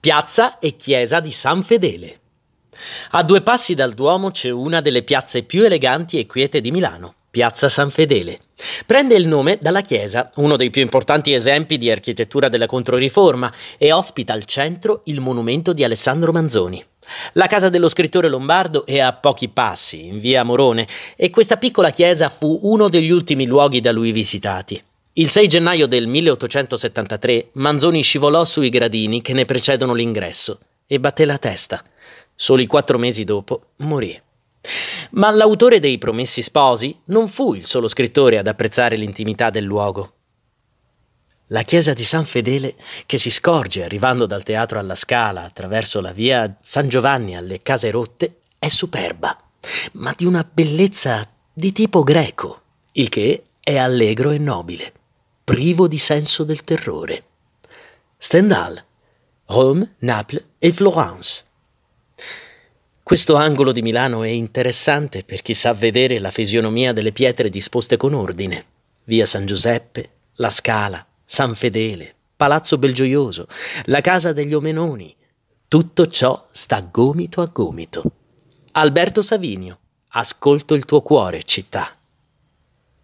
piazza e chiesa di San Fedele. A due passi dal Duomo c'è una delle piazze più eleganti e quiete di Milano, Piazza San Fedele. Prende il nome dalla chiesa, uno dei più importanti esempi di architettura della Controriforma, e ospita al centro il monumento di Alessandro Manzoni. La casa dello scrittore lombardo è a pochi passi, in via Morone, e questa piccola chiesa fu uno degli ultimi luoghi da lui visitati. Il 6 gennaio del 1873 Manzoni scivolò sui gradini che ne precedono l'ingresso e batté la testa. Soli quattro mesi dopo morì. Ma l'autore dei Promessi Sposi non fu il solo scrittore ad apprezzare l'intimità del luogo. La chiesa di San Fedele, che si scorge arrivando dal teatro alla Scala attraverso la via San Giovanni alle Case Rotte, è superba, ma di una bellezza di tipo greco, il che è allegro e nobile, privo di senso del terrore. Stendhal, Rome, Naples e Florence. Questo angolo di Milano è interessante per chi sa vedere la fisionomia delle pietre disposte con ordine. Via San Giuseppe, la Scala, San Fedele, Palazzo Belgioioso, la casa degli Omenoni. Tutto ciò sta gomito a gomito. Alberto Savinio, ascolto il tuo cuore, città.